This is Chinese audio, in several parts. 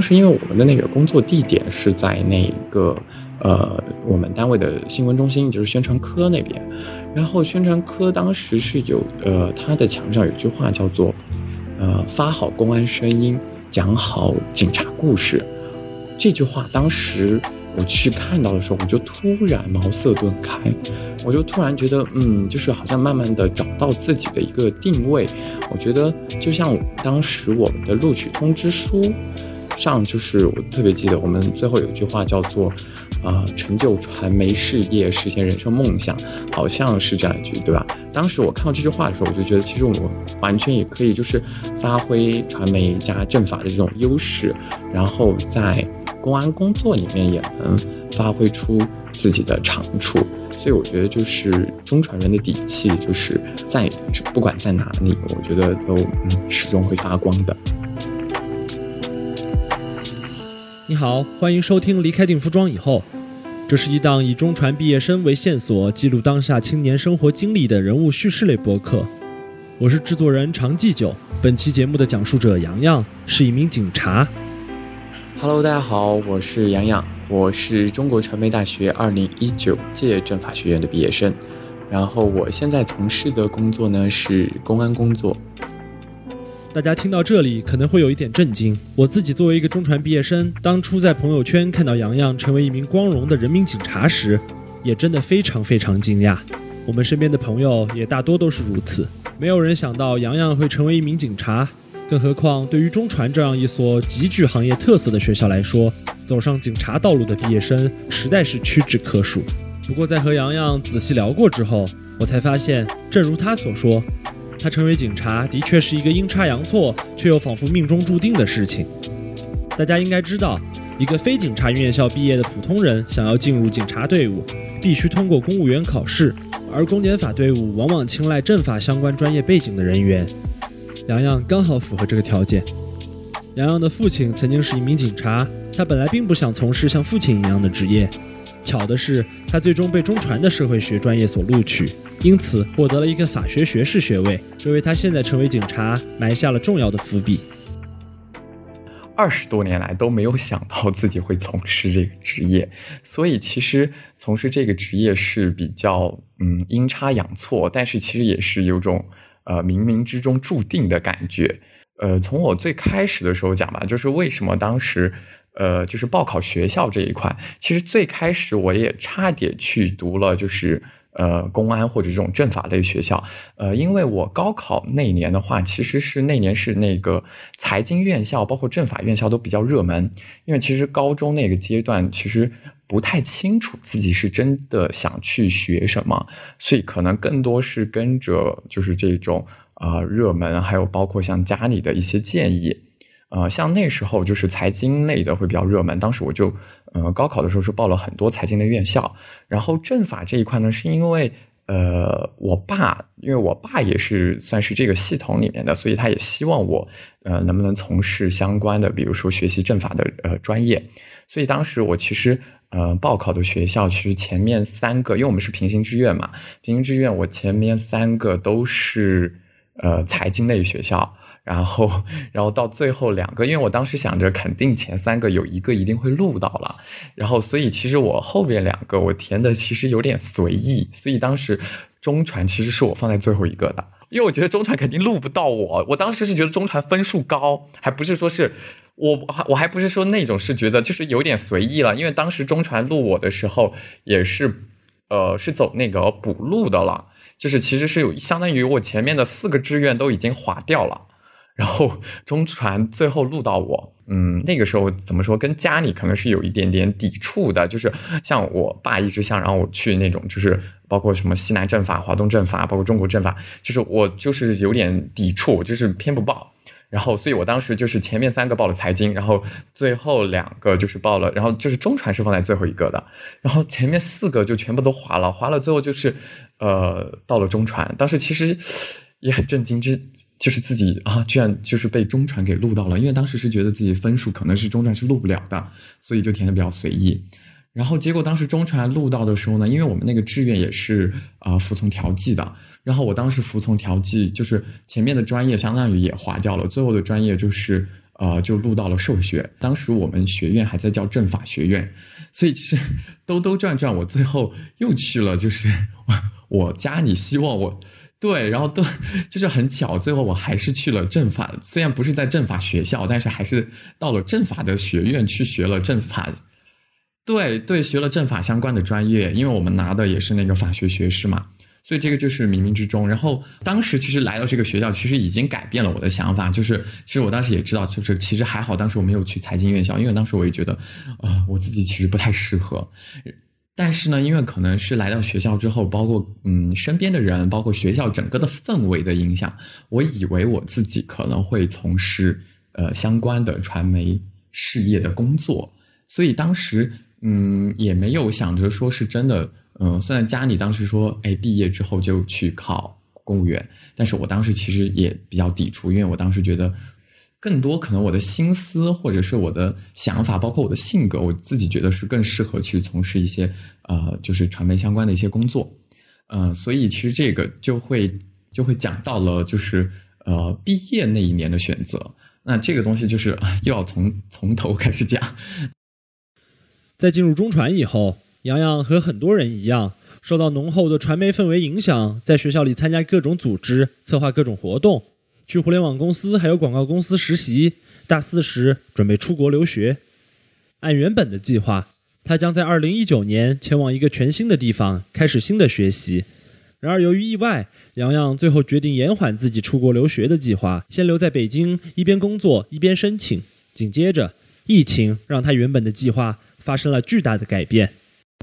当时因为我们的那个工作地点是在那个呃我们单位的新闻中心，就是宣传科那边。然后宣传科当时是有呃，它的墙上有句话叫做呃发好公安声音，讲好警察故事。这句话当时我去看到的时候，我就突然茅塞顿开，我就突然觉得嗯，就是好像慢慢的找到自己的一个定位。我觉得就像当时我们的录取通知书。上就是我特别记得，我们最后有一句话叫做，啊，成就传媒事业，实现人生梦想，好像是这样一句，对吧？当时我看到这句话的时候，我就觉得，其实我们完全也可以就是发挥传媒加政法的这种优势，然后在公安工作里面也能发挥出自己的长处。所以我觉得，就是中传人的底气，就是在不管在哪里，我觉得都嗯始终会发光的。你好，欢迎收听《离开定服装以后》，这是一档以中传毕业生为线索，记录当下青年生活经历的人物叙事类播客。我是制作人常继久，本期节目的讲述者洋洋是一名警察。Hello，大家好，我是洋洋，我是中国传媒大学二零一九届政法学院的毕业生，然后我现在从事的工作呢是公安工作。大家听到这里可能会有一点震惊。我自己作为一个中传毕业生，当初在朋友圈看到洋洋成为一名光荣的人民警察时，也真的非常非常惊讶。我们身边的朋友也大多都是如此。没有人想到洋洋会成为一名警察，更何况对于中传这样一所极具行业特色的学校来说，走上警察道路的毕业生实在是屈指可数。不过在和洋洋仔细聊过之后，我才发现，正如他所说。他成为警察的确是一个阴差阳错，却又仿佛命中注定的事情。大家应该知道，一个非警察院校毕业的普通人想要进入警察队伍，必须通过公务员考试，而公检法队伍往往青睐政法相关专业背景的人员。洋洋刚好符合这个条件。洋洋的父亲曾经是一名警察，他本来并不想从事像父亲一样的职业。巧的是，他最终被中传的社会学专业所录取。因此获得了一个法学学士学位，这为他现在成为警察埋下了重要的伏笔。二十多年来都没有想到自己会从事这个职业，所以其实从事这个职业是比较嗯阴差阳错，但是其实也是有种呃冥冥之中注定的感觉。呃，从我最开始的时候讲吧，就是为什么当时呃就是报考学校这一块，其实最开始我也差点去读了，就是。呃，公安或者这种政法类学校，呃，因为我高考那年的话，其实是那年是那个财经院校，包括政法院校都比较热门。因为其实高中那个阶段，其实不太清楚自己是真的想去学什么，所以可能更多是跟着就是这种啊热门，还有包括像家里的一些建议。呃，像那时候就是财经类的会比较热门，当时我就，呃，高考的时候是报了很多财经的院校，然后政法这一块呢，是因为，呃，我爸，因为我爸也是算是这个系统里面的，所以他也希望我，呃，能不能从事相关的，比如说学习政法的呃专业，所以当时我其实，呃，报考的学校其实前面三个，因为我们是平行志愿嘛，平行志愿我前面三个都是，呃，财经类学校。然后，然后到最后两个，因为我当时想着肯定前三个有一个一定会录到了，然后所以其实我后边两个我填的其实有点随意，所以当时中传其实是我放在最后一个的，因为我觉得中传肯定录不到我，我当时是觉得中传分数高，还不是说是我我还不是说那种是觉得就是有点随意了，因为当时中传录我的时候也是呃是走那个补录的了，就是其实是有相当于我前面的四个志愿都已经划掉了。然后中传最后录到我，嗯，那个时候怎么说，跟家里可能是有一点点抵触的，就是像我爸一直想让我去那种，就是包括什么西南政法、华东政法，包括中国政法，就是我就是有点抵触，就是偏不报。然后，所以我当时就是前面三个报了财经，然后最后两个就是报了，然后就是中传是放在最后一个的，然后前面四个就全部都划了，划了，最后就是呃到了中传。当时其实。也很震惊，这就是自己啊，居然就是被中传给录到了。因为当时是觉得自己分数可能是中传是录不了的，所以就填的比较随意。然后结果当时中传录到的时候呢，因为我们那个志愿也是啊服从调剂的，然后我当时服从调剂，就是前面的专业相当于也划掉了，最后的专业就是呃，就录到了兽学。当时我们学院还在叫政法学院，所以其实兜兜转转，我最后又去了，就是 我我家里希望我对，然后都 就是很巧，最后我还是去了政法，虽然不是在政法学校，但是还是到了政法的学院去学了政法。对对，学了政法相关的专业，因为我们拿的也是那个法学学士嘛。所以这个就是冥冥之中。然后当时其实来到这个学校，其实已经改变了我的想法。就是其实我当时也知道，就是其实还好，当时我没有去财经院校，因为当时我也觉得，啊，我自己其实不太适合。但是呢，因为可能是来到学校之后，包括嗯身边的人，包括学校整个的氛围的影响，我以为我自己可能会从事呃相关的传媒事业的工作。所以当时嗯也没有想着说是真的。嗯，虽然家里当时说，哎，毕业之后就去考公务员，但是我当时其实也比较抵触，因为我当时觉得，更多可能我的心思或者是我的想法，包括我的性格，我自己觉得是更适合去从事一些呃，就是传媒相关的一些工作，呃，所以其实这个就会就会讲到了，就是呃，毕业那一年的选择，那这个东西就是 又要从从头开始讲，在进入中传以后。洋洋和很多人一样，受到浓厚的传媒氛围影响，在学校里参加各种组织，策划各种活动，去互联网公司还有广告公司实习。大四时准备出国留学，按原本的计划，他将在二零一九年前往一个全新的地方开始新的学习。然而由于意外，洋洋最后决定延缓自己出国留学的计划，先留在北京，一边工作一边申请。紧接着，疫情让他原本的计划发生了巨大的改变。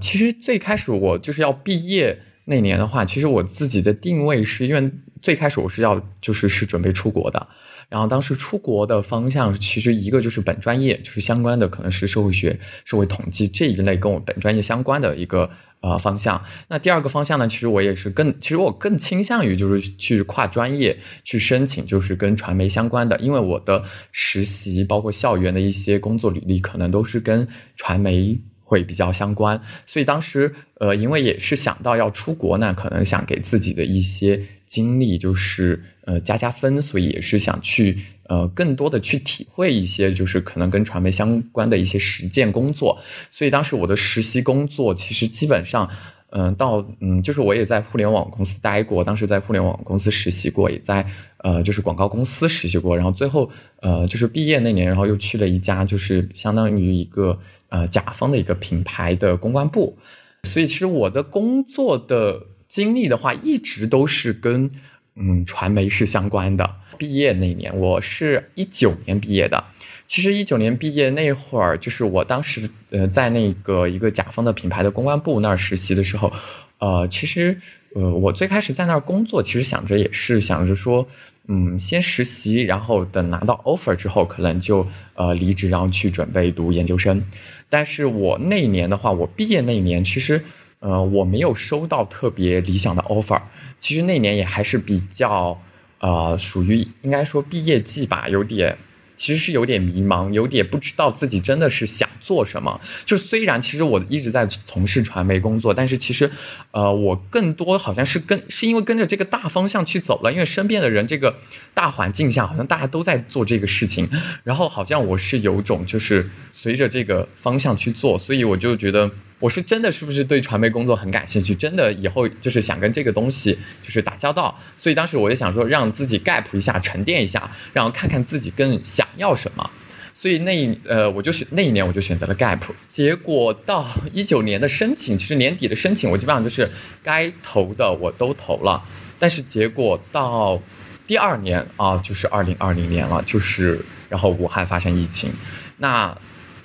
其实最开始我就是要毕业那年的话，其实我自己的定位是因为最开始我是要就是是准备出国的，然后当时出国的方向其实一个就是本专业就是相关的可能是社会学、社会统计这一类跟我本专业相关的一个呃方向。那第二个方向呢，其实我也是更其实我更倾向于就是去跨专业去申请就是跟传媒相关的，因为我的实习包括校园的一些工作履历可能都是跟传媒。会比较相关，所以当时呃，因为也是想到要出国呢，可能想给自己的一些经历就是呃加加分，所以也是想去呃更多的去体会一些就是可能跟传媒相关的一些实践工作。所以当时我的实习工作其实基本上嗯到嗯就是我也在互联网公司待过，当时在互联网公司实习过，也在呃就是广告公司实习过，然后最后呃就是毕业那年，然后又去了一家就是相当于一个。呃，甲方的一个品牌的公关部，所以其实我的工作的经历的话，一直都是跟嗯传媒是相关的。毕业那年，我是一九年毕业的。其实一九年毕业那会儿，就是我当时呃在那个一个甲方的品牌的公关部那儿实习的时候，呃，其实呃我最开始在那儿工作，其实想着也是想着说。嗯，先实习，然后等拿到 offer 之后，可能就呃离职，然后去准备读研究生。但是我那一年的话，我毕业那一年，其实呃我没有收到特别理想的 offer。其实那年也还是比较呃属于应该说毕业季吧，有点。其实是有点迷茫，有点不知道自己真的是想做什么。就虽然其实我一直在从事传媒工作，但是其实，呃，我更多好像是跟是因为跟着这个大方向去走了，因为身边的人这个大环境下，好像大家都在做这个事情，然后好像我是有种就是随着这个方向去做，所以我就觉得。我是真的是不是对传媒工作很感兴趣？真的以后就是想跟这个东西就是打交道，所以当时我就想说让自己 gap 一下，沉淀一下，然后看看自己更想要什么。所以那一呃，我就选那一年我就选择了 gap。结果到一九年的申请，其实年底的申请我基本上就是该投的我都投了，但是结果到第二年啊，就是二零二零年了，就是然后武汉发生疫情，那。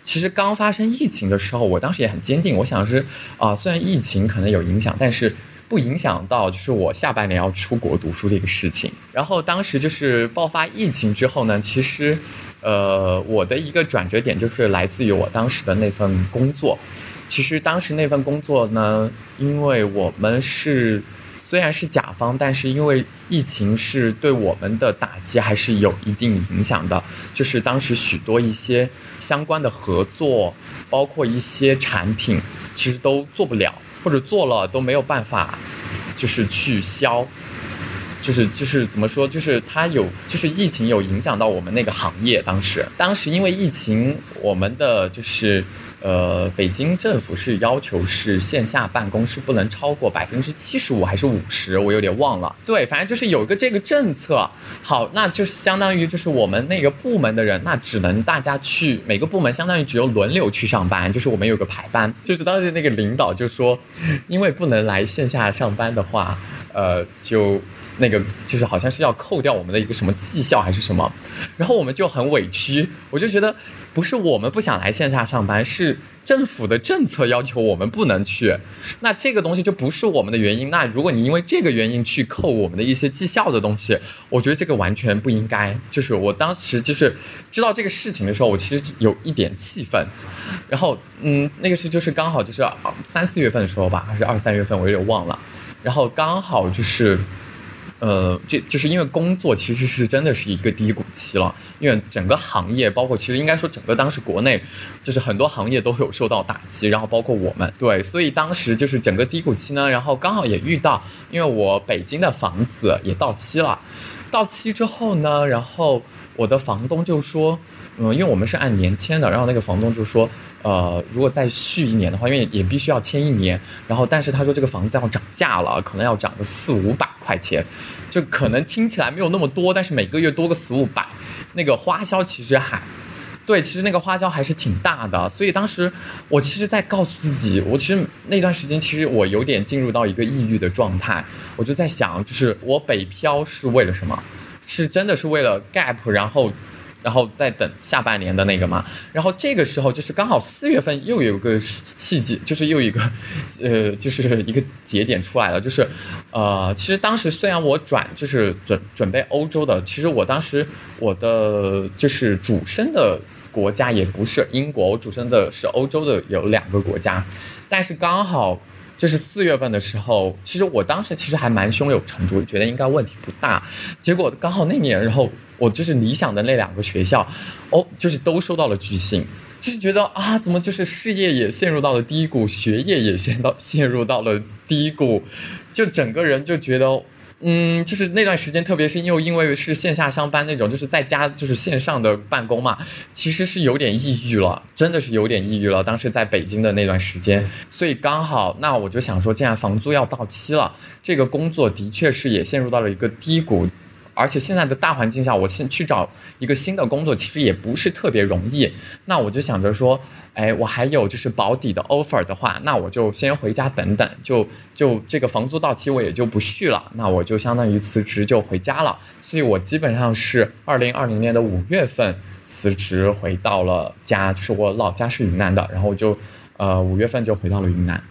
其实刚发生疫情的时候，我当时也很坚定，我想是啊，虽然疫情可能有影响，但是不影响到就是我下半年要出国读书这个事情。然后当时就是爆发疫情之后呢，其实，呃，我的一个转折点就是来自于我当时的那份工作。其实当时那份工作呢，因为我们是。虽然是甲方，但是因为疫情是对我们的打击还是有一定影响的。就是当时许多一些相关的合作，包括一些产品，其实都做不了，或者做了都没有办法，就是去销。就是就是怎么说，就是它有就是疫情有影响到我们那个行业。当时当时因为疫情，我们的就是呃，北京政府是要求是线下办公是不能超过百分之七十五还是五十，我有点忘了。对，反正就是有一个这个政策。好，那就是相当于就是我们那个部门的人，那只能大家去每个部门，相当于只有轮流去上班，就是我们有个排班。就是当时那个领导就说，因为不能来线下上班的话，呃，就。那个就是好像是要扣掉我们的一个什么绩效还是什么，然后我们就很委屈，我就觉得不是我们不想来线下上班，是政府的政策要求我们不能去，那这个东西就不是我们的原因。那如果你因为这个原因去扣我们的一些绩效的东西，我觉得这个完全不应该。就是我当时就是知道这个事情的时候，我其实有一点气愤。然后嗯，那个是就是刚好就是三四月份的时候吧，还是二三月份，我有点忘了。然后刚好就是。呃，这就是因为工作其实是真的是一个低谷期了，因为整个行业，包括其实应该说整个当时国内，就是很多行业都有受到打击，然后包括我们，对，所以当时就是整个低谷期呢，然后刚好也遇到，因为我北京的房子也到期了，到期之后呢，然后我的房东就说，嗯，因为我们是按年签的，然后那个房东就说。呃，如果再续一年的话，因为也必须要签一年，然后但是他说这个房子要涨价了，可能要涨个四五百块钱，就可能听起来没有那么多，但是每个月多个四五百，那个花销其实还，对，其实那个花销还是挺大的。所以当时我其实在告诉自己，我其实那段时间其实我有点进入到一个抑郁的状态，我就在想，就是我北漂是为了什么？是真的是为了 gap，然后。然后再等下半年的那个嘛，然后这个时候就是刚好四月份又有个契机，就是又一个，呃，就是一个节点出来了，就是，呃，其实当时虽然我转就是准准备欧洲的，其实我当时我的就是主升的国家也不是英国，我主升的是欧洲的有两个国家，但是刚好。就是四月份的时候，其实我当时其实还蛮胸有成竹，觉得应该问题不大。结果刚好那年，然后我就是理想的那两个学校，哦，就是都收到了拒信，就是觉得啊，怎么就是事业也陷入到了低谷，学业也陷到陷入到了低谷，就整个人就觉得。嗯，就是那段时间，特别是又因为是线下上班那种，就是在家就是线上的办公嘛，其实是有点抑郁了，真的是有点抑郁了。当时在北京的那段时间，所以刚好，那我就想说，既然房租要到期了，这个工作的确是也陷入到了一个低谷。而且现在的大环境下，我先去找一个新的工作，其实也不是特别容易。那我就想着说，哎，我还有就是保底的 offer 的话，那我就先回家等等，就就这个房租到期我也就不续了，那我就相当于辞职就回家了。所以我基本上是二零二零年的五月份辞职回到了家，就是我老家是云南的，然后我就呃五月份就回到了云南。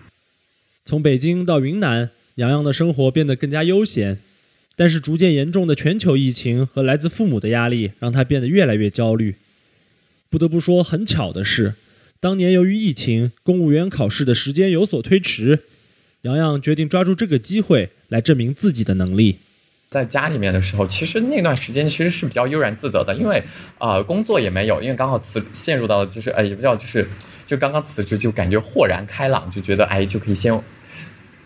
从北京到云南，洋洋的生活变得更加悠闲。但是逐渐严重的全球疫情和来自父母的压力，让他变得越来越焦虑。不得不说，很巧的是，当年由于疫情，公务员考试的时间有所推迟，洋洋决定抓住这个机会来证明自己的能力。在家里面的时候，其实那段时间其实是比较悠然自得的，因为啊，工作也没有，因为刚好辞陷入到就是哎，也不叫就是就刚刚辞职，就感觉豁然开朗，就觉得哎，就可以先。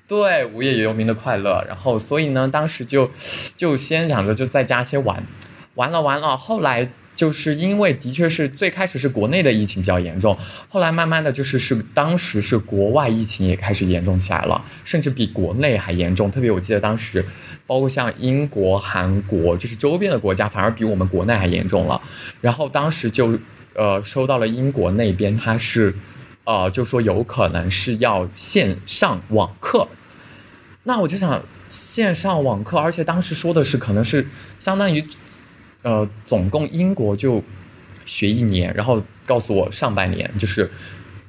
对，无业游民的快乐。然后，所以呢，当时就就先想着就在家先玩，完了完了。后来就是因为的确是最开始是国内的疫情比较严重，后来慢慢的就是是当时是国外疫情也开始严重起来了，甚至比国内还严重。特别我记得当时，包括像英国、韩国，就是周边的国家，反而比我们国内还严重了。然后当时就呃收到了英国那边，他是。呃，就说有可能是要线上网课，那我就想线上网课，而且当时说的是可能是相当于，呃，总共英国就学一年，然后告诉我上半年就是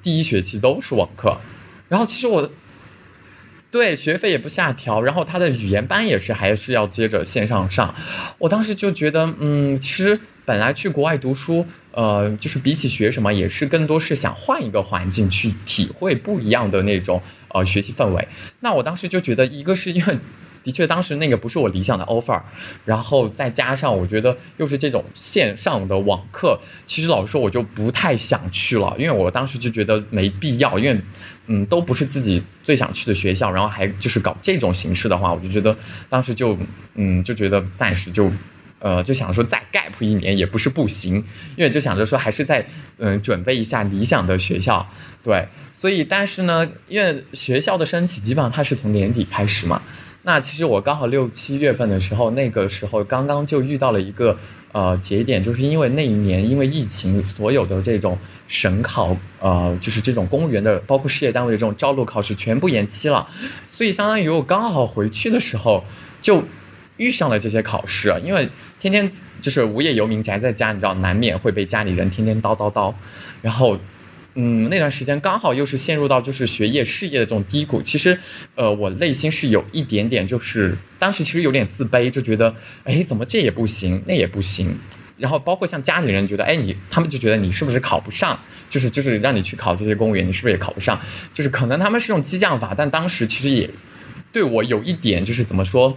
第一学期都是网课，然后其实我对学费也不下调，然后他的语言班也是还是要接着线上上，我当时就觉得，嗯，其实本来去国外读书。呃，就是比起学什么，也是更多是想换一个环境去体会不一样的那种呃学习氛围。那我当时就觉得，一个是因为的确当时那个不是我理想的 offer，然后再加上我觉得又是这种线上的网课，其实老实说我就不太想去了，因为我当时就觉得没必要，因为嗯都不是自己最想去的学校，然后还就是搞这种形式的话，我就觉得当时就嗯就觉得暂时就。呃，就想说再 gap 一年也不是不行，因为就想着说还是在嗯准备一下理想的学校，对，所以但是呢，因为学校的申请基本上它是从年底开始嘛，那其实我刚好六七月份的时候，那个时候刚刚就遇到了一个呃节点，就是因为那一年因为疫情，所有的这种省考呃就是这种公务员的，包括事业单位的这种招录考试全部延期了，所以相当于我刚好回去的时候就。遇上了这些考试，因为天天就是无业游民宅在家，你知道难免会被家里人天天叨叨叨。然后，嗯，那段时间刚好又是陷入到就是学业事业的这种低谷。其实，呃，我内心是有一点点，就是当时其实有点自卑，就觉得，哎，怎么这也不行，那也不行。然后包括像家里人觉得，哎，你他们就觉得你是不是考不上？就是就是让你去考这些公务员，你是不是也考不上？就是可能他们是用激将法，但当时其实也对我有一点就是怎么说？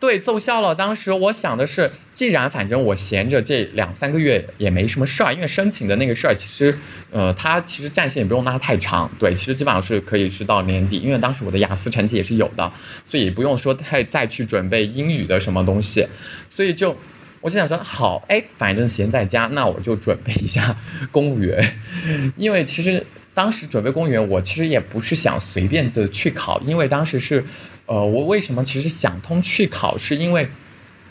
对，奏效了。当时我想的是，既然反正我闲着这两三个月也没什么事儿，因为申请的那个事儿，其实，呃，它其实战线也不用拉太长。对，其实基本上是可以是到年底，因为当时我的雅思成绩也是有的，所以不用说太再去准备英语的什么东西。所以就，我就想说，好，哎，反正闲在家，那我就准备一下公务员。因为其实当时准备公务员，我其实也不是想随便的去考，因为当时是。呃，我为什么其实想通去考？是因为，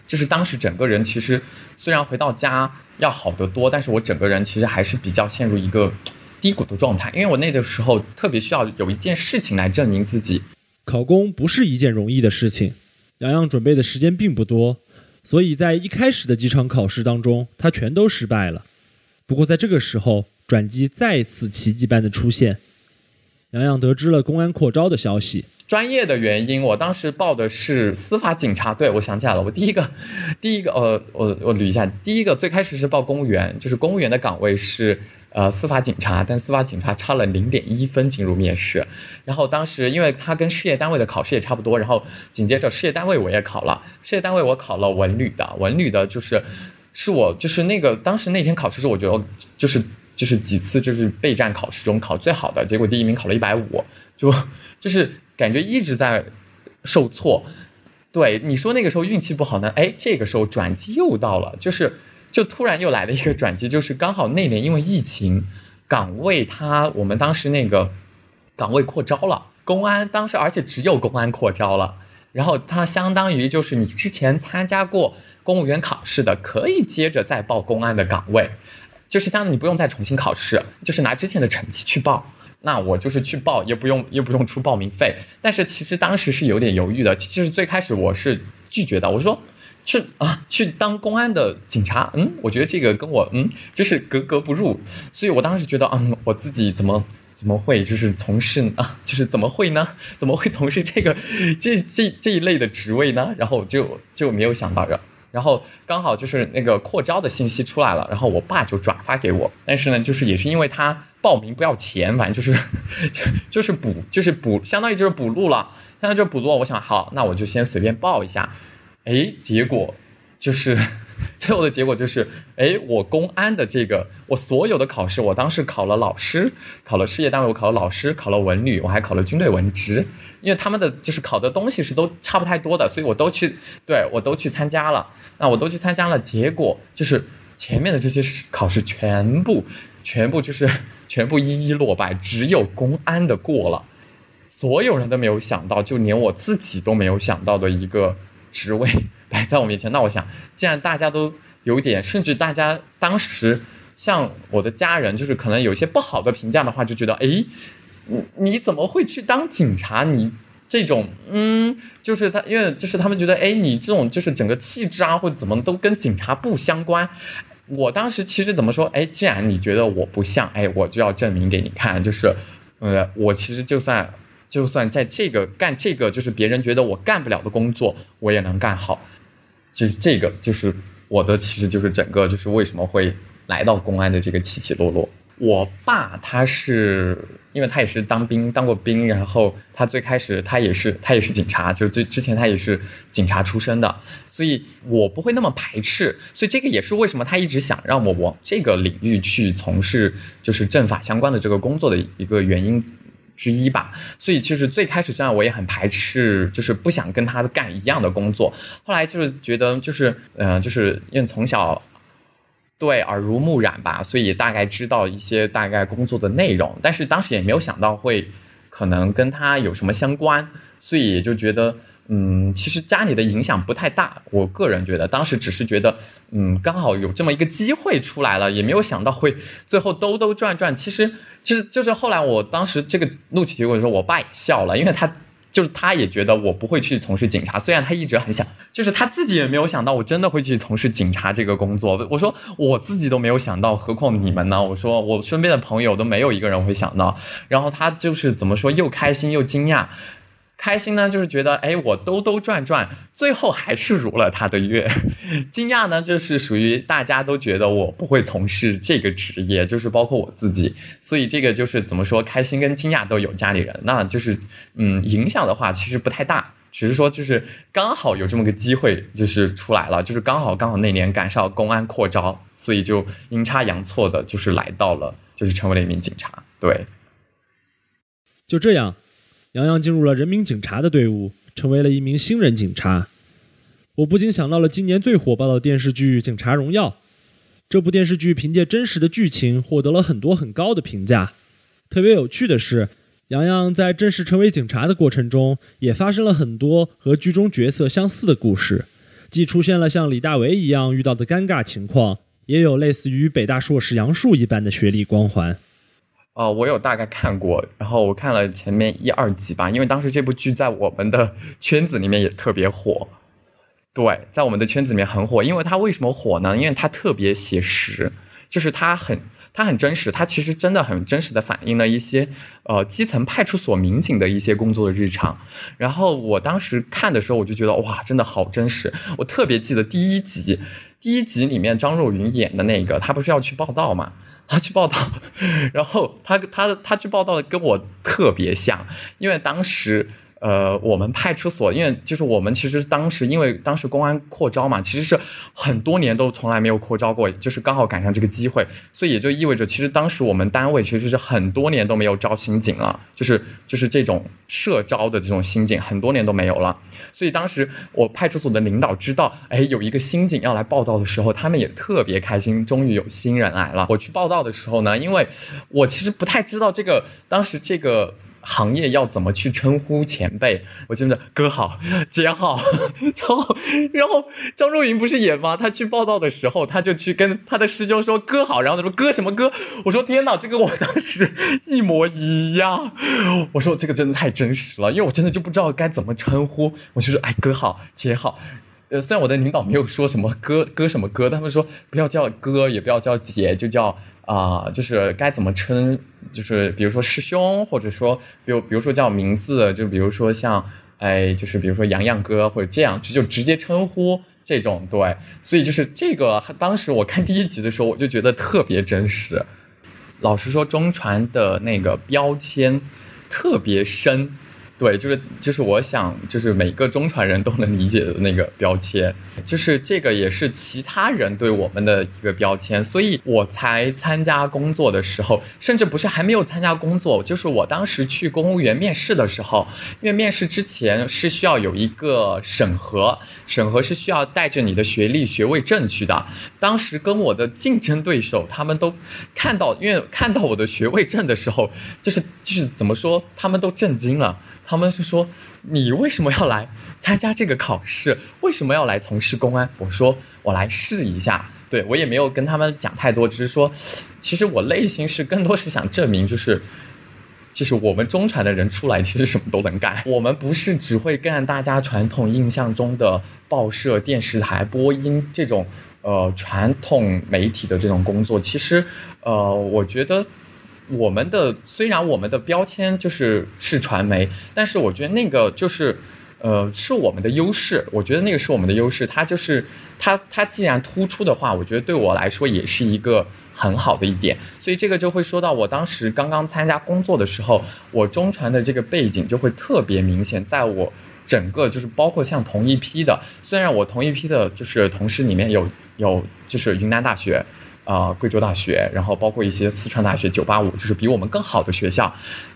就是当时整个人其实虽然回到家要好得多，但是我整个人其实还是比较陷入一个低谷的状态。因为我那个时候特别需要有一件事情来证明自己。考公不是一件容易的事情，洋洋准备的时间并不多，所以在一开始的几场考试当中，他全都失败了。不过在这个时候，转机再次奇迹般的出现，洋洋得知了公安扩招的消息。专业的原因，我当时报的是司法警察。对，我想起来了，我第一个，第一个，呃，我我捋一下，第一个最开始是报公务员，就是公务员的岗位是呃司法警察，但司法警察差了零点一分进入面试。然后当时因为他跟事业单位的考试也差不多，然后紧接着事业单位我也考了，事业单位我考了文旅的，文旅的就是是我就是那个当时那天考试是我觉得就是就是几次就是备战考试中考最好的，结果第一名考了一百五，就就是。感觉一直在受挫，对你说那个时候运气不好呢？哎，这个时候转机又到了，就是就突然又来了一个转机，就是刚好那年因为疫情，岗位他我们当时那个岗位扩招了，公安当时而且只有公安扩招了，然后它相当于就是你之前参加过公务员考试的，可以接着再报公安的岗位，就是相当于你不用再重新考试，就是拿之前的成绩去报。那我就是去报，也不用也不用出报名费。但是其实当时是有点犹豫的，就是最开始我是拒绝的。我说去啊，去当公安的警察，嗯，我觉得这个跟我嗯就是格格不入。所以我当时觉得，嗯，我自己怎么怎么会就是从事啊，就是怎么会呢？怎么会从事这个 这这这一类的职位呢？然后就就没有想到这。然后刚好就是那个扩招的信息出来了，然后我爸就转发给我。但是呢，就是也是因为他报名不要钱，反正就是 就是补就是补，相当于就是补录了。现在就补录，我想好，那我就先随便报一下。哎，结果就是。最后的结果就是，哎，我公安的这个，我所有的考试，我当时考了老师，考了事业单位，我考了老师，考了文旅，我还考了军队文职，因为他们的就是考的东西是都差不太多的，所以我都去，对我都去参加了。那我都去参加了，结果就是前面的这些考试全部，全部就是 全部一一落败，只有公安的过了。所有人都没有想到，就连我自己都没有想到的一个职位。摆在我面前，那我想，既然大家都有点，甚至大家当时像我的家人，就是可能有些不好的评价的话，就觉得，哎，你怎么会去当警察？你这种，嗯，就是他，因为就是他们觉得，哎，你这种就是整个气质啊，或者怎么都跟警察不相关。我当时其实怎么说？哎，既然你觉得我不像，哎，我就要证明给你看，就是，呃，我其实就算就算在这个干这个就是别人觉得我干不了的工作，我也能干好。就这个，就是我的，其实就是整个，就是为什么会来到公安的这个起起落落。我爸他是因为他也是当兵当过兵，然后他最开始他也是他也是警察，就是最之前他也是警察出身的，所以我不会那么排斥，所以这个也是为什么他一直想让我往这个领域去从事就是政法相关的这个工作的一个原因之一吧。所以就是最开始虽然我也很排斥，就是不想跟他干一样的工作，后来就是觉得就是嗯、呃就是因为从小。对，耳濡目染吧，所以大概知道一些大概工作的内容，但是当时也没有想到会可能跟他有什么相关，所以也就觉得，嗯，其实家里的影响不太大。我个人觉得，当时只是觉得，嗯，刚好有这么一个机会出来了，也没有想到会最后兜兜转转。其实，其实就是后来我当时这个录取结果的时候，我爸也笑了，因为他。就是他也觉得我不会去从事警察，虽然他一直很想，就是他自己也没有想到我真的会去从事警察这个工作。我说我自己都没有想到，何况你们呢？我说我身边的朋友都没有一个人会想到。然后他就是怎么说，又开心又惊讶。开心呢，就是觉得哎，我兜兜转转，最后还是如了他的愿。惊讶呢，就是属于大家都觉得我不会从事这个职业，就是包括我自己。所以这个就是怎么说，开心跟惊讶都有家里人，那就是嗯，影响的话其实不太大，只是说就是刚好有这么个机会就是出来了，就是刚好刚好那年赶上公安扩招，所以就阴差阳错的，就是来到了，就是成为了一名警察。对，就这样，杨洋进入了人民警察的队伍，成为了一名新人警察。我不禁想到了今年最火爆的电视剧《警察荣耀》。这部电视剧凭借真实的剧情获得了很多很高的评价。特别有趣的是，杨洋在正式成为警察的过程中，也发生了很多和剧中角色相似的故事，既出现了像李大为一样遇到的尴尬情况，也有类似于北大硕士杨树一般的学历光环。哦，我有大概看过，然后我看了前面一二集吧，因为当时这部剧在我们的 圈子里面也特别火。对，在我们的圈子里面很火，因为它为什么火呢？因为它特别写实，就是它很它很真实，它其实真的很真实的反映了一些呃基层派出所民警的一些工作的日常。然后我当时看的时候，我就觉得哇，真的好真实。我特别记得第一集，第一集里面张若昀演的那个，他不是要去报道吗？他去报道，然后他他他去报道的跟我特别像，因为当时呃我们派出所，因为就是我们其实当时因为当时公安扩招嘛，其实是很多年都从来没有扩招过，就是刚好赶上这个机会，所以也就意味着其实当时我们单位其实是很多年都没有招新警了，就是就是这种社招的这种新警很多年都没有了，所以当时我派出所的领导知道，哎有一个新警要来报道的时候，他们也特别开心，终于有新人来了。我去报道的时候呢，因为我其实不太知道这个当时这个。行业要怎么去称呼前辈？我真的哥好，姐好，然后然后张若昀不是也吗？他去报道的时候，他就去跟他的师兄说哥好，然后他说哥什么哥？我说天哪，这个我当时一模一样。我说这个真的太真实了，因为我真的就不知道该怎么称呼。我就说哎哥好，姐好。呃，虽然我的领导没有说什么哥哥什么哥，他们说不要叫哥，也不要叫姐，就叫啊、就是该怎么称，就是比如说师兄，或者说比如比如说叫名字，就比如说像哎，就是比如说洋洋哥或者这样，就就直接称呼这种对，所以就是这个，当时我看第一集的时候，我就觉得特别真实。老实说，中传的那个标签特别深。对，就是就是我想，就是每个中传人都能理解的那个标签，就是这个也是其他人对我们的一个标签，所以我才参加工作的时候，甚至不是还没有参加工作，就是我当时去公务员面试的时候，因为面试之前是需要有一个审核，审核是需要带着你的学历、学位证去的。当时跟我的竞争对手，他们都看到，因为看到我的学位证的时候，就是就是怎么说，他们都震惊了。他们是说你为什么要来参加这个考试？为什么要来从事公安？我说我来试一下。对我也没有跟他们讲太多，只是说，其实我内心是更多是想证明，就是，就是我们中传的人出来其实什么都能干。我们不是只会干大家传统印象中的报社、电视台、播音这种呃传统媒体的这种工作。其实，呃，我觉得。我们的虽然我们的标签就是是传媒，但是我觉得那个就是呃，是我们的优势。我觉得那个是我们的优势，它就是它它既然突出的话，我觉得对我来说也是一个很好的一点。所以这个就会说到我当时刚刚参加工作的时候，我中传的这个背景就会特别明显，在我整个就是包括像同一批的，虽然我同一批的就是同事里面有有就是云南大学。啊，贵州大学，然后包括一些四川大学、九八五，就是比我们更好的学校，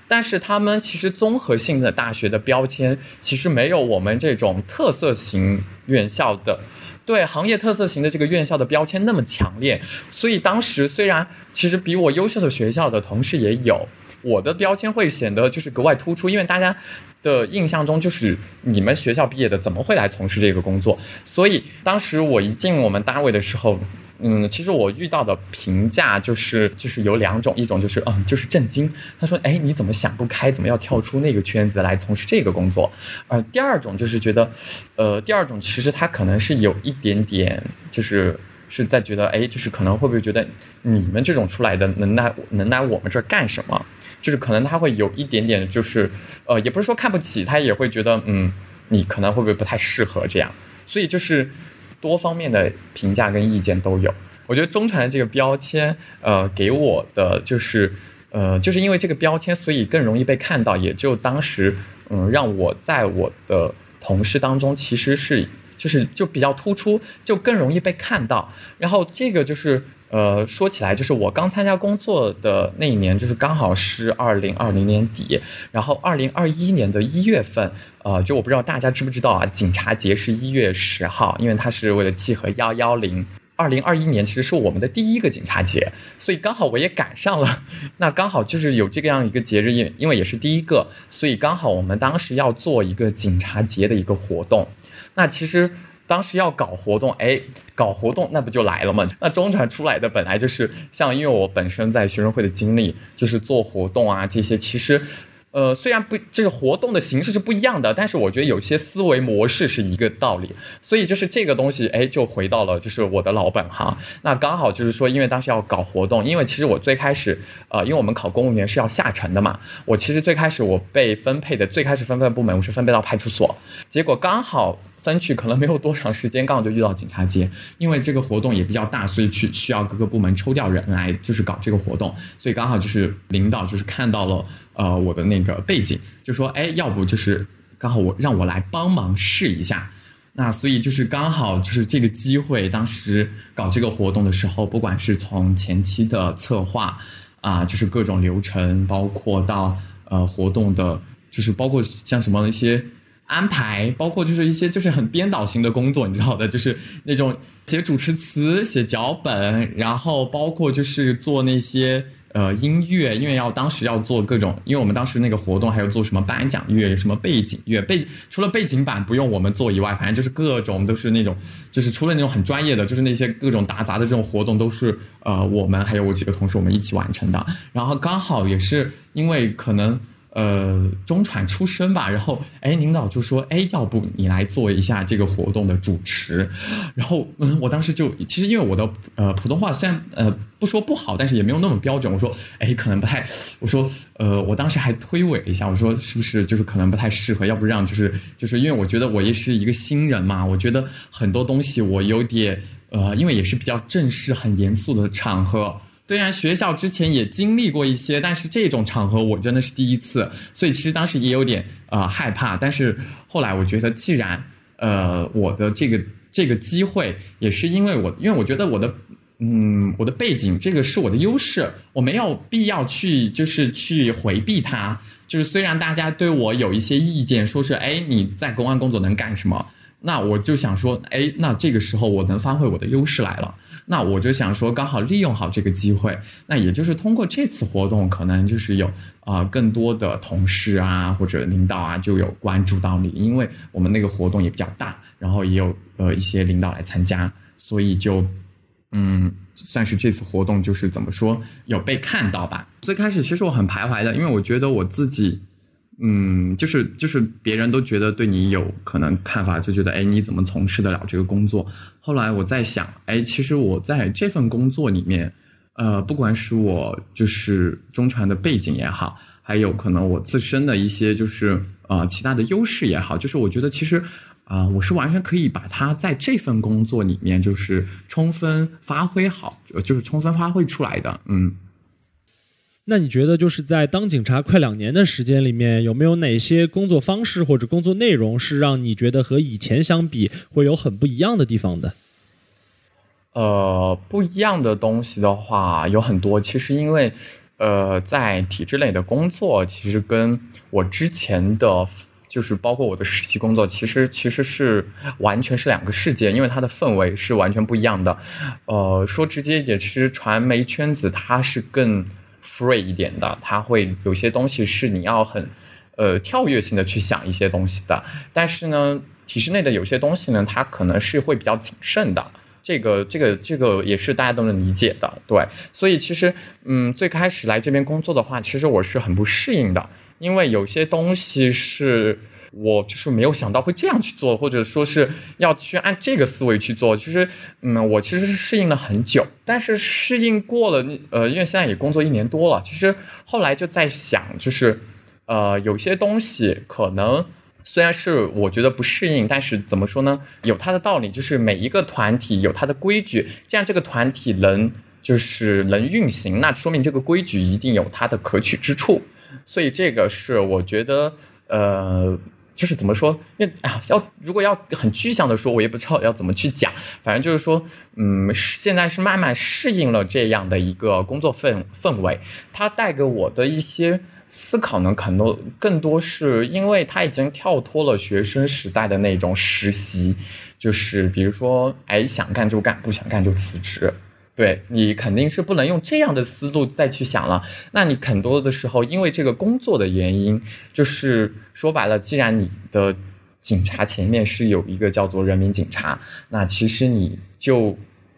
但是他们其实综合性的大学的标签，其实没有我们这种特色型院校的，对行业特色型的这个院校的标签那么强烈。所以当时虽然其实比我优秀的学校的同事也有，我的标签会显得就是格外突出，因为大家的印象中就是你们学校毕业的怎么会来从事这个工作？所以当时我一进我们单位的时候。嗯，其实我遇到的评价就是就是有两种，一种就是嗯，就是震惊。他说，哎，你怎么想不开，怎么要跳出那个圈子来从事这个工作？呃，第二种就是觉得，呃，第二种其实他可能是有一点点，就是是在觉得，哎，就是可能会不会觉得你们这种出来的能来能来我们这儿干什么？就是可能他会有一点点，就是呃，也不是说看不起，他也会觉得，嗯，你可能会不会不太适合这样？所以就是。多方面的评价跟意见都有，我觉得中传这个标签，呃，给我的就是，呃，就是因为这个标签，所以更容易被看到，也就当时，嗯，让我在我的同事当中，其实是就是就比较突出，就更容易被看到。然后这个就是，呃，说起来就是我刚参加工作的那一年，就是刚好是二零二零年底，然后二零二一年的一月份。呃，就我不知道大家知不知道啊？警察节是一月十号，因为它是为了契合幺幺零。二零二一年其实是我们的第一个警察节，所以刚好我也赶上了。那刚好就是有这个样一个节日，因因为也是第一个，所以刚好我们当时要做一个警察节的一个活动。那其实当时要搞活动，哎，搞活动那不就来了嘛？那中传出来的本来就是像，因为我本身在学生会的经历，就是做活动啊这些，其实。呃，虽然不，就是活动的形式是不一样的，但是我觉得有些思维模式是一个道理，所以就是这个东西，哎，就回到了就是我的老本行。那刚好就是说，因为当时要搞活动，因为其实我最开始，呃，因为我们考公务员是要下沉的嘛，我其实最开始我被分配的最开始分配部门，我是分配到派出所，结果刚好。分去可能没有多长时间，刚好就遇到警察节，因为这个活动也比较大，所以去需要各个部门抽调人来，就是搞这个活动，所以刚好就是领导就是看到了呃我的那个背景，就说哎，要不就是刚好我让我来帮忙试一下，那所以就是刚好就是这个机会，当时搞这个活动的时候，不管是从前期的策划啊，就是各种流程，包括到呃活动的，就是包括像什么一些。安排包括就是一些就是很编导型的工作，你知道的，就是那种写主持词、写脚本，然后包括就是做那些呃音乐，因为要当时要做各种，因为我们当时那个活动还有做什么颁奖乐、什么背景乐，背除了背景板不用我们做以外，反正就是各种都是那种，就是除了那种很专业的，就是那些各种打杂的这种活动都是呃我们还有我几个同事我们一起完成的，然后刚好也是因为可能。呃，中传出身吧，然后哎，领导就说，哎，要不你来做一下这个活动的主持，然后嗯，我当时就其实因为我的呃普通话虽然呃不说不好，但是也没有那么标准，我说哎，可能不太，我说呃，我当时还推诿了一下，我说是不是就是可能不太适合，要不让就是就是因为我觉得我也是一个新人嘛，我觉得很多东西我有点呃，因为也是比较正式、很严肃的场合。虽然学校之前也经历过一些，但是这种场合我真的是第一次，所以其实当时也有点呃害怕。但是后来我觉得，既然呃我的这个这个机会也是因为我，因为我觉得我的嗯我的背景这个是我的优势，我没有必要去就是去回避它。就是虽然大家对我有一些意见，说是哎你在公安工作能干什么？那我就想说，哎，那这个时候我能发挥我的优势来了。那我就想说，刚好利用好这个机会，那也就是通过这次活动，可能就是有啊更多的同事啊或者领导啊就有关注到你，因为我们那个活动也比较大，然后也有呃一些领导来参加，所以就嗯算是这次活动就是怎么说有被看到吧。最开始其实我很徘徊的，因为我觉得我自己。嗯，就是就是别人都觉得对你有可能看法，就觉得哎，你怎么从事得了这个工作？后来我在想，哎，其实我在这份工作里面，呃，不管是我就是中传的背景也好，还有可能我自身的一些就是呃其他的优势也好，就是我觉得其实啊、我是完全可以把它在这份工作里面就是充分发挥好，就是充分发挥出来的。嗯。那你觉得就是在当警察快两年的时间里面，有没有哪些工作方式或者工作内容是让你觉得和以前相比会有很不一样的地方的？呃，不一样的东西的话有很多。其实因为，呃，在体制内的工作，其实跟我之前的，就是包括我的实习工作，其实其实是完全是两个世界，因为它的氛围是完全不一样的。呃，说直接一点，其实传媒圈子它是更 free 一点的，它会有些东西是你要很呃跳跃性的去想一些东西的，但是呢，体制内的有些东西呢，它可能是会比较谨慎的。这个这个这个也是大家都能理解的，对，所以其实，嗯，最开始来这边工作的话，其实我是很不适应的，因为有些东西是我就是没有想到会这样去做，或者说是要去按这个思维去做。其实，嗯，我其实是适应了很久，但是适应过了，呃，因为现在也工作一年多了，其实后来就在想，就是，呃，有些东西可能。虽然是我觉得不适应，但是怎么说呢？有它的道理，就是每一个团体有它的规矩，这样这个团体能就是能运行，那说明这个规矩一定有它的可取之处。所以这个是我觉得，呃，就是怎么说？因为啊，要如果要很具象的说，我也不知道要怎么去讲。反正就是说，嗯，现在是慢慢适应了这样的一个工作氛氛围，它带给我的一些。思考呢，可能更多是因为他已经跳脱了学生时代的那种实习，就是比如说，哎，想干就干，不想干就辞职。对你肯定是不能用这样的思路再去想了。那你很多的时候，因为这个工作的原因，就是说白了，既然你的警察前面是有一个叫做人民警察，那其实你就。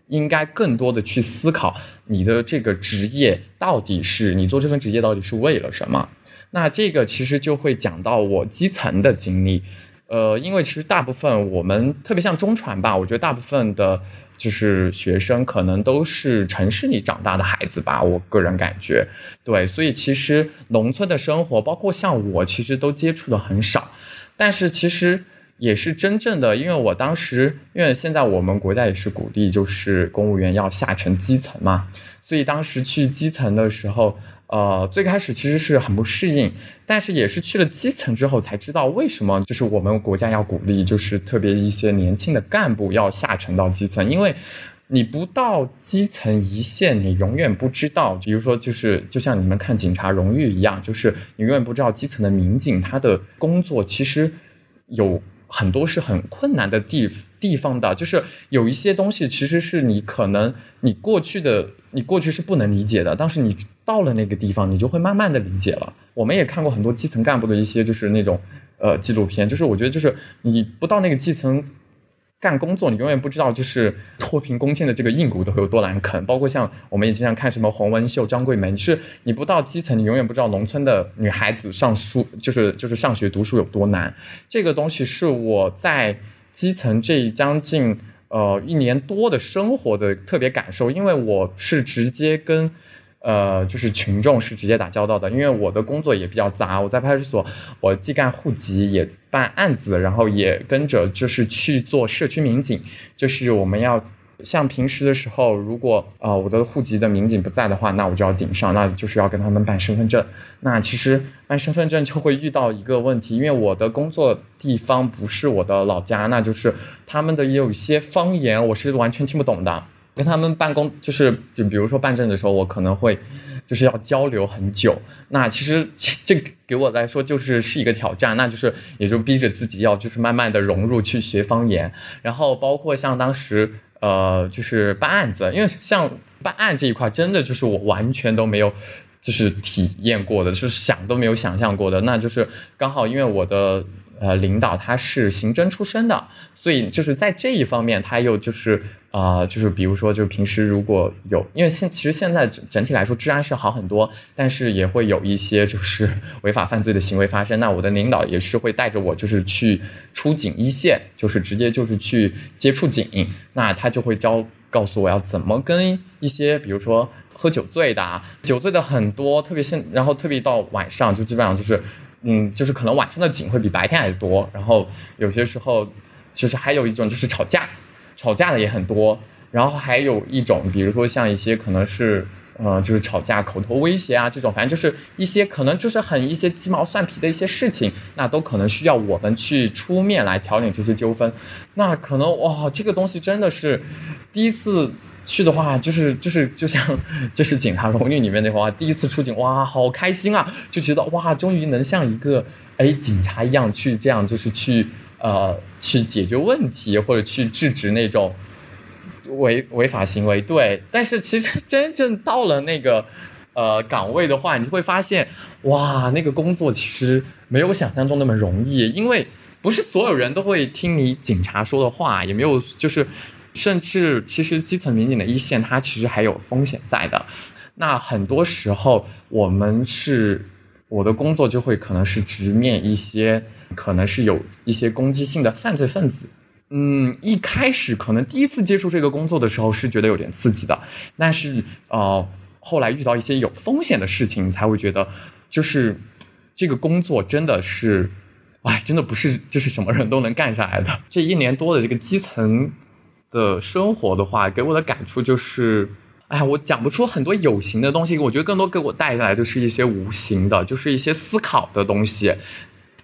应该更多的去思考你的这个职业到底是你做这份职业到底是为了什么？那这个其实就会讲到我基层的经历，呃，因为其实大部分我们特别像中传吧，我觉得大部分的就是学生可能都是城市里长大的孩子吧，我个人感觉，对，所以其实农村的生活，包括像我，其实都接触的很少，但是其实。也是真正的，因为我当时，因为现在我们国家也是鼓励，就是公务员要下沉基层嘛，所以当时去基层的时候，呃，最开始其实是很不适应，但是也是去了基层之后才知道为什么，就是我们国家要鼓励，就是特别一些年轻的干部要下沉到基层，因为你不到基层一线，你永远不知道，比如说就是就像你们看警察荣誉一样，就是你永远不知道基层的民警他的工作其实有。很多是很困难的地地方的，就是有一些东西，其实是你可能你过去的你过去是不能理解的，但是你到了那个地方，你就会慢慢的理解了。我们也看过很多基层干部的一些就是那种呃纪录片，就是我觉得就是你不到那个基层。干工作，你永远不知道，就是脱贫攻坚的这个硬骨头有多难啃。包括像我们也经常看什么洪文秀、张桂梅，你是你不到基层，你永远不知道农村的女孩子上书，就是就是上学读书有多难。这个东西是我在基层这将近呃一年多的生活的特别感受，因为我是直接跟。呃，就是群众是直接打交道的，因为我的工作也比较杂，我在派出所，我既干户籍，也办案子，然后也跟着就是去做社区民警，就是我们要像平时的时候，如果啊我的户籍的民警不在的话，那我就要顶上，那就是要跟他们办身份证。那其实办身份证就会遇到一个问题，因为我的工作地方不是我的老家，那就是他们的也有一些方言，我是完全听不懂的。跟他们办公就是就比如说办证的时候，我可能会就是要交流很久。那其实这给我来说就是是一个挑战，那就是也就逼着自己要就是慢慢的融入去学方言。然后包括像当时呃就是办案子，因为像办案这一块真的就是我完全都没有就是体验过的，就是想都没有想象过的。那就是刚好因为我的。呃，领导他是刑侦出身的，所以就是在这一方面，他又就是啊，就是比如说，就平时如果有，因为现其实现在整整体来说治安是好很多，但是也会有一些就是 违法犯罪的行为发生。那我的领导也是会带着我，就是去出警一线，就是直接就是去接触警，那他就会教。告诉我要怎么跟一些比如说喝酒醉的，啊，酒醉的很多，特别现，然后特别到晚上就基本上就是，嗯，就是可能晚上的警会比白天还多，然后有些时候就是还有一种就是吵架，吵架的也很多，然后还有一种比如说像一些可能是。呃，就是吵架、口头威胁啊，这种反正就是一些可能就是很一些鸡毛蒜皮的一些事情，那都可能需要我们去出面来调解这些纠纷。那可能哇，这个东西真的是第一次去的话，就是就是就像就是警察荣誉里面那话，第一次出警哇，好开心啊，就觉得哇，终于能像一个哎警察一样去这样就是去呃去解决问题或者去制止那种。违违法行为，对，但是其实真正到了那个呃岗位的话，你就会发现，哇，那个工作其实没有想象中那么容易，因为不是所有人都会听你警察说的话，也没有就是，甚至其实基层民警的一线，它其实还有风险在的。那很多时候，我们是我的工作就会可能是直面一些可能是有一些攻击性的犯罪分子。嗯，一开始可能第一次接触这个工作的时候是觉得有点刺激的，但是呃，后来遇到一些有风险的事情，才会觉得就是这个工作真的是，哎，真的不是就是什么人都能干下来的。这一年多的这个基层的生活的话，给我的感触就是，哎，我讲不出很多有形的东西，我觉得更多给我带来的是一些无形的，就是一些思考的东西。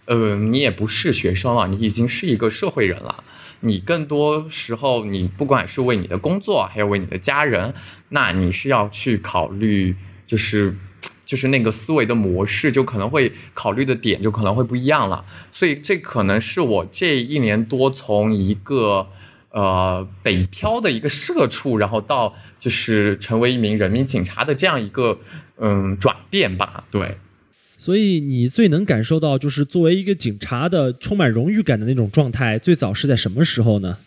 呃，你也不是学生了，你已经是一个社会人了。你更多时候，你不管是为你的工作，还有为你的家人，那你是要去考虑，就是就是那个思维的模式，就可能会考虑的点就可能会不一样了。所以这可能是我这一年多从一个呃北漂的一个社畜，然后到就是成为一名人民警察的这样一个嗯转变吧。对。所以你最能感受到，就是作为一个警察的充满荣誉感的那种状态，最早是在什么时候呢？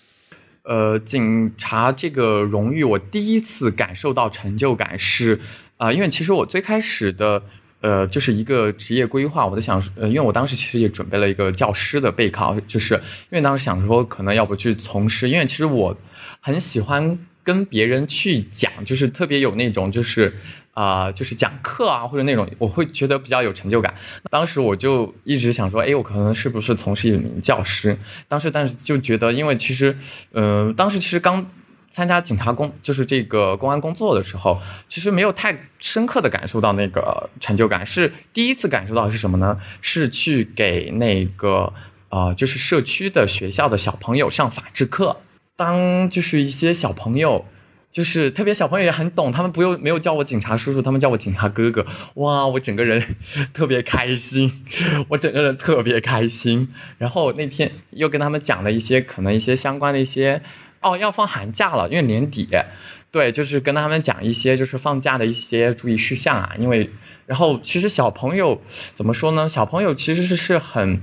呃，警察这个荣誉，我第一次感受到成就感是，啊，因为其实我最开始的，呃，就是一个职业规划，我在想，呃，因为我当时其实也准备了一个教师的备考，就是因为当时想说，可能要不去从事，因为其实我很喜欢跟别人去讲，就是特别有那种就是。啊，就是讲课啊，或者那种，我会觉得比较有成就感。当时我就一直想说，哎，我可能是不是从事一名教师？当时，但是就觉得，因为其实，嗯，当时其实刚参加警察工，就是这个公安工作的时候，其实没有太深刻的感受到那个成就感。是第一次感受到是什么呢？是去给那个呃，就是社区的学校的小朋友上法制课，当就是一些小朋友。就是特别小朋友也很懂，他们不用没有叫我警察叔叔，他们叫我警察哥哥。哇，我整个人 特别开心，我整个人特别开心。然后那天又跟他们讲了一些可能一些相关的一些，哦，要放寒假了，因为年底，对，就是跟他们讲一些就是放假的一些注意事项啊。因为然后其实小朋友怎么说呢？小朋友其实是是很，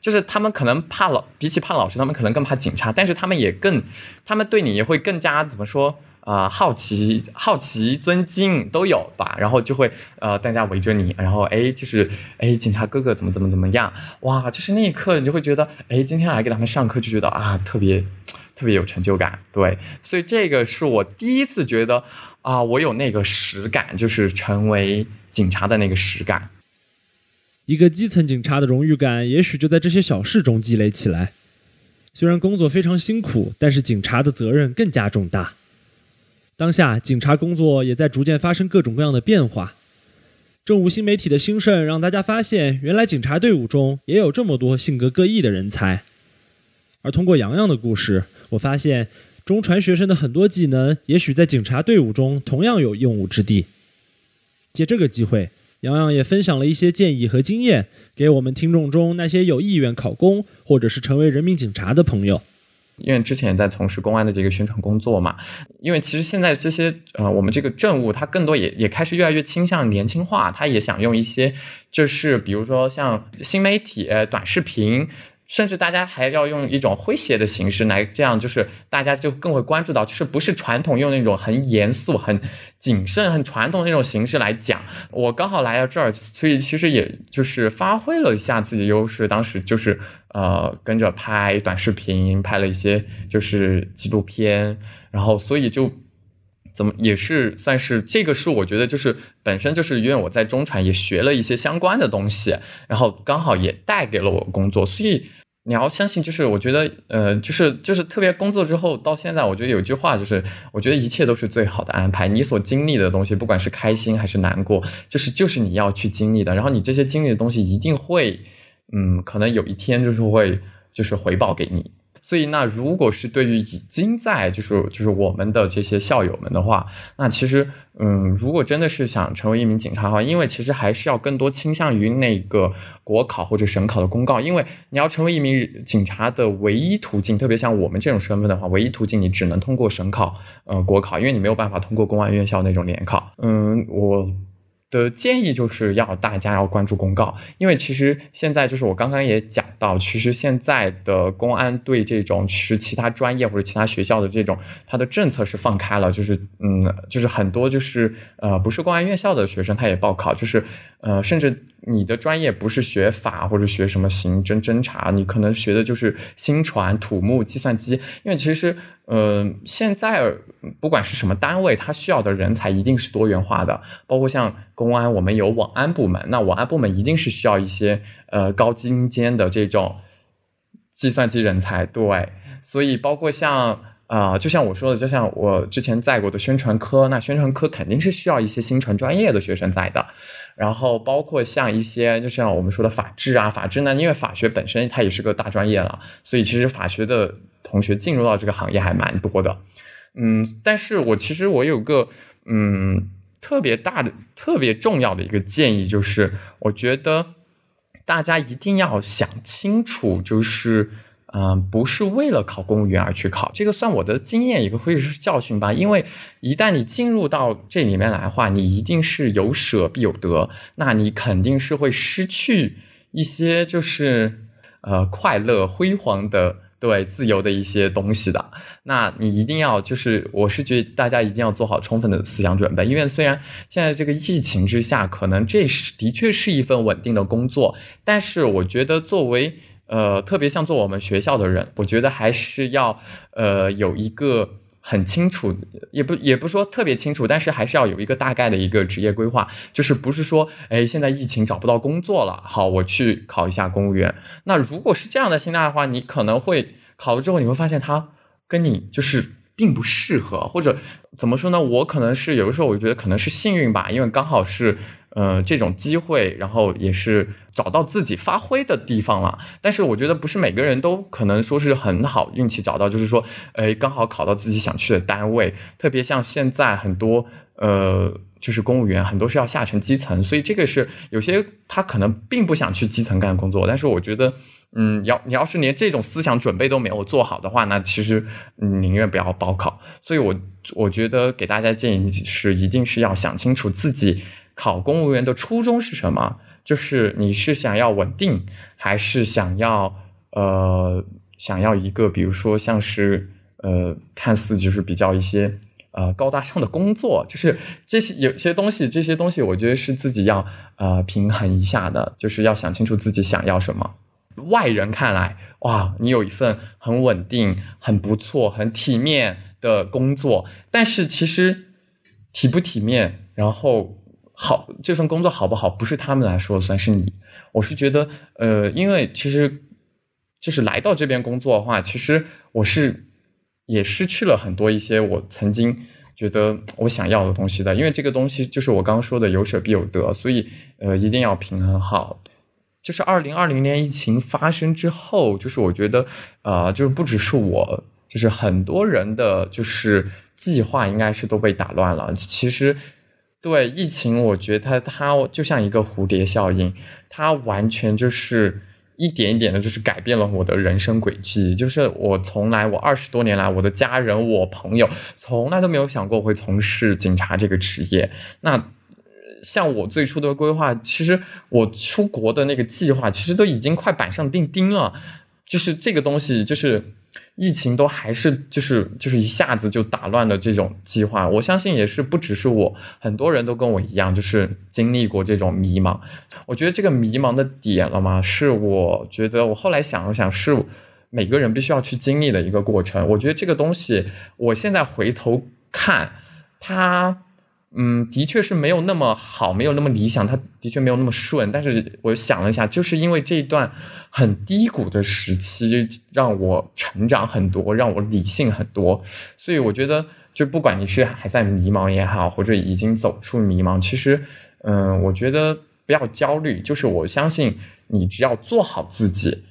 就是他们可能怕老，比起怕老师，他们可能更怕警察，但是他们也更，他们对你也会更加怎么说？啊，好奇、好奇、尊敬都有吧，然后就会呃，大家围着你，然后哎，就是哎，警察哥哥怎么怎么怎么样，哇，就是那一刻你就会觉得，哎，今天来给他们上课就觉得啊，特别特别有成就感，对，所以这个是我第一次觉得啊，我有那个实感，就是成为警察的那个实感。一个基层警察的荣誉感，也许就在这些小事中积累起来。虽然工作非常辛苦，但是警察的责任更加重大。当下，警察工作也在逐渐发生各种各样的变化。政务新媒体的兴盛，让大家发现，原来警察队伍中也有这么多性格各异的人才。而通过洋洋的故事，我发现中传学生的很多技能，也许在警察队伍中同样有用武之地。借这个机会，洋洋也分享了一些建议和经验，给我们听众中那些有意愿考公或者是成为人民警察的朋友。因为之前在从事公安的这个宣传工作嘛，因为其实现在这些呃，我们这个政务它更多也也开始越来越倾向年轻化，它也想用一些就是比如说像新媒体、短视频，甚至大家还要用一种诙谐的形式来，这样就是大家就更会关注到，就是不是传统用那种很严肃、很谨慎、很传统那种形式来讲。我刚好来到这儿，所以其实也就是发挥了一下自己的优势。当时就是呃跟着拍短视频，拍了一些就是纪录片，然后所以就。怎么也是算是这个是我觉得就是本身就是因为我在中传也学了一些相关的东西，然后刚好也带给了我工作，所以你要相信，就是我觉得呃就是就是特别工作之后到现在，我觉得有句话就是我觉得一切都是最好的安排，你所经历的东西，不管是开心还是难过，就是就是你要去经历的，然后你这些经历的东西一定会嗯可能有一天就是会就是回报给你。所以，那如果是对于已经在就是就是我们的这些校友们的话，那其实，嗯，如果真的是想成为一名警察的话，因为其实还是要更多倾向于那个国考或者省考的公告，因为你要成为一名警察的唯一途径，特别像我们这种身份的话，唯一途径你只能通过省考，呃，国考，因为你没有办法通过公安院校那种联考。嗯，我。的建议就是要大家要关注公告，因为其实现在就是我刚刚也讲到，其实现在的公安对这种其实其他专业或者其他学校的这种它的政策是放开了，就是嗯，就是很多就是呃不是公安院校的学生他也报考，就是呃甚至。你的专业不是学法或者学什么刑侦侦查，你可能学的就是新传、土木、计算机。因为其实，嗯，现在不管是什么单位，它需要的人才一定是多元化的。包括像公安，我们有网安部门，那网安部门一定是需要一些呃高精尖的这种计算机人才。对，所以包括像。啊，就像我说的，就像我之前在过的宣传科，那宣传科肯定是需要一些新传专业的学生在的。然后包括像一些，就像我们说的法治啊，法治呢，因为法学本身它也是个大专业了，所以其实法学的同学进入到这个行业还蛮多的。嗯，但是我其实我有个嗯特别大的、特别重要的一个建议，就是我觉得大家一定要想清楚，就是。嗯，不是为了考公务员而去考，这个算我的经验，也可以是教训吧。因为一旦你进入到这里面来的话，你一定是有舍必有得，那你肯定是会失去一些就是呃快乐、辉煌的对自由的一些东西的。那你一定要就是，我是觉得大家一定要做好充分的思想准备，因为虽然现在这个疫情之下，可能这是的确是一份稳定的工作，但是我觉得作为。呃，特别像做我们学校的人，我觉得还是要呃有一个很清楚，也不也不说特别清楚，但是还是要有一个大概的一个职业规划，就是不是说，哎，现在疫情找不到工作了，好，我去考一下公务员。那如果是这样的心态的话，你可能会考了之后，你会发现他跟你就是并不适合，或者怎么说呢？我可能是有的时候我觉得可能是幸运吧，因为刚好是。呃，这种机会，然后也是找到自己发挥的地方了。但是我觉得不是每个人都可能说是很好运气找到，就是说，哎，刚好考到自己想去的单位。特别像现在很多，呃，就是公务员很多是要下沉基层，所以这个是有些他可能并不想去基层干工作。但是我觉得，嗯，要你要是连这种思想准备都没有做好的话，那其实宁愿不要报考。所以我我觉得给大家建议是，一定是要想清楚自己。考公务员的初衷是什么？就是你是想要稳定，还是想要呃想要一个，比如说像是呃看似就是比较一些呃高大上的工作，就是这些有些东西，这些东西我觉得是自己要呃平衡一下的，就是要想清楚自己想要什么。外人看来，哇，你有一份很稳定、很不错、很体面的工作，但是其实体不体面，然后。好，这份工作好不好，不是他们来说算是你。我是觉得，呃，因为其实就是来到这边工作的话，其实我是也失去了很多一些我曾经觉得我想要的东西的。因为这个东西就是我刚刚说的有舍必有得，所以呃一定要平衡好。就是二零二零年疫情发生之后，就是我觉得啊，就是不只是我，就是很多人的就是计划应该是都被打乱了。其实。对疫情，我觉得它它就像一个蝴蝶效应，它完全就是一点一点的，就是改变了我的人生轨迹。就是我从来，我二十多年来，我的家人、我朋友，从来都没有想过会从事警察这个职业。那像我最初的规划，其实我出国的那个计划，其实都已经快板上钉钉了。就是这个东西，就是疫情都还是就是就是一下子就打乱了这种计划。我相信也是不只是我，很多人都跟我一样，就是经历过这种迷茫。我觉得这个迷茫的点了嘛，是我觉得我后来想了想，是每个人必须要去经历的一个过程。我觉得这个东西，我现在回头看，它。嗯，的确是没有那么好，没有那么理想，他的确没有那么顺。但是我想了一下，就是因为这一段很低谷的时期，让我成长很多，让我理性很多。所以我觉得，就不管你是还在迷茫也好，或者已经走出迷茫，其实，嗯，我觉得不要焦虑。就是我相信你，只要做好自己，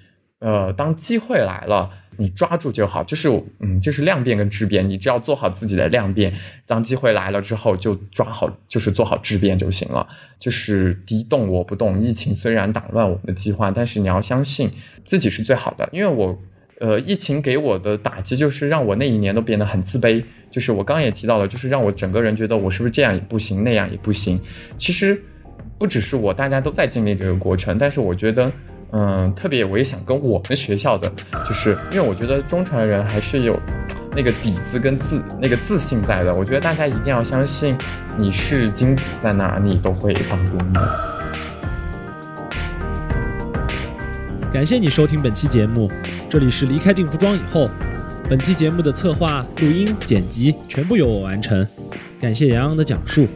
呃，当机会来了。你抓住就好，就是嗯，就是量变跟质变，你只要做好自己的量变，当机会来了之后就抓好，就是做好质变就行了。就是敌动我不动，疫情虽然打乱我们的计划，但是你要相信自己是最好的。因为我，呃，疫情给我的打击就是让我那一年都变得很自卑，就是我刚刚也提到了，就是让我整个人觉得我是不是这样也不行，那样也不行。其实不只是我，大家都在经历这个过程，但是我觉得。嗯，特别我也想跟我们学校的，就是因为我觉得中传人还是有那个底子跟自那个自信在的。我觉得大家一定要相信，你是金子，在哪里都会发光的。感谢你收听本期节目，这里是离开定服装以后，本期节目的策划、录音、剪辑全部由我完成。感谢杨洋的讲述，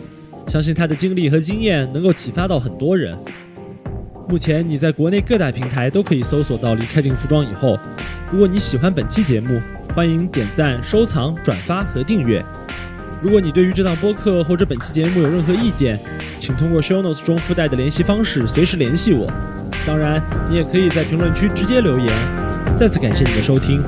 相信他的经历和经验能够启发到很多人。目前你在国内各大平台都可以搜索到离开定服装以后。如果你喜欢本期节目，欢迎点赞、收藏、转发和订阅。如果你对于这档播客或者本期节目有任何意见，请通过 show notes 中附带的联系方式随时联系我。当然，你也可以在评论区直接留言。再次感谢你的收听。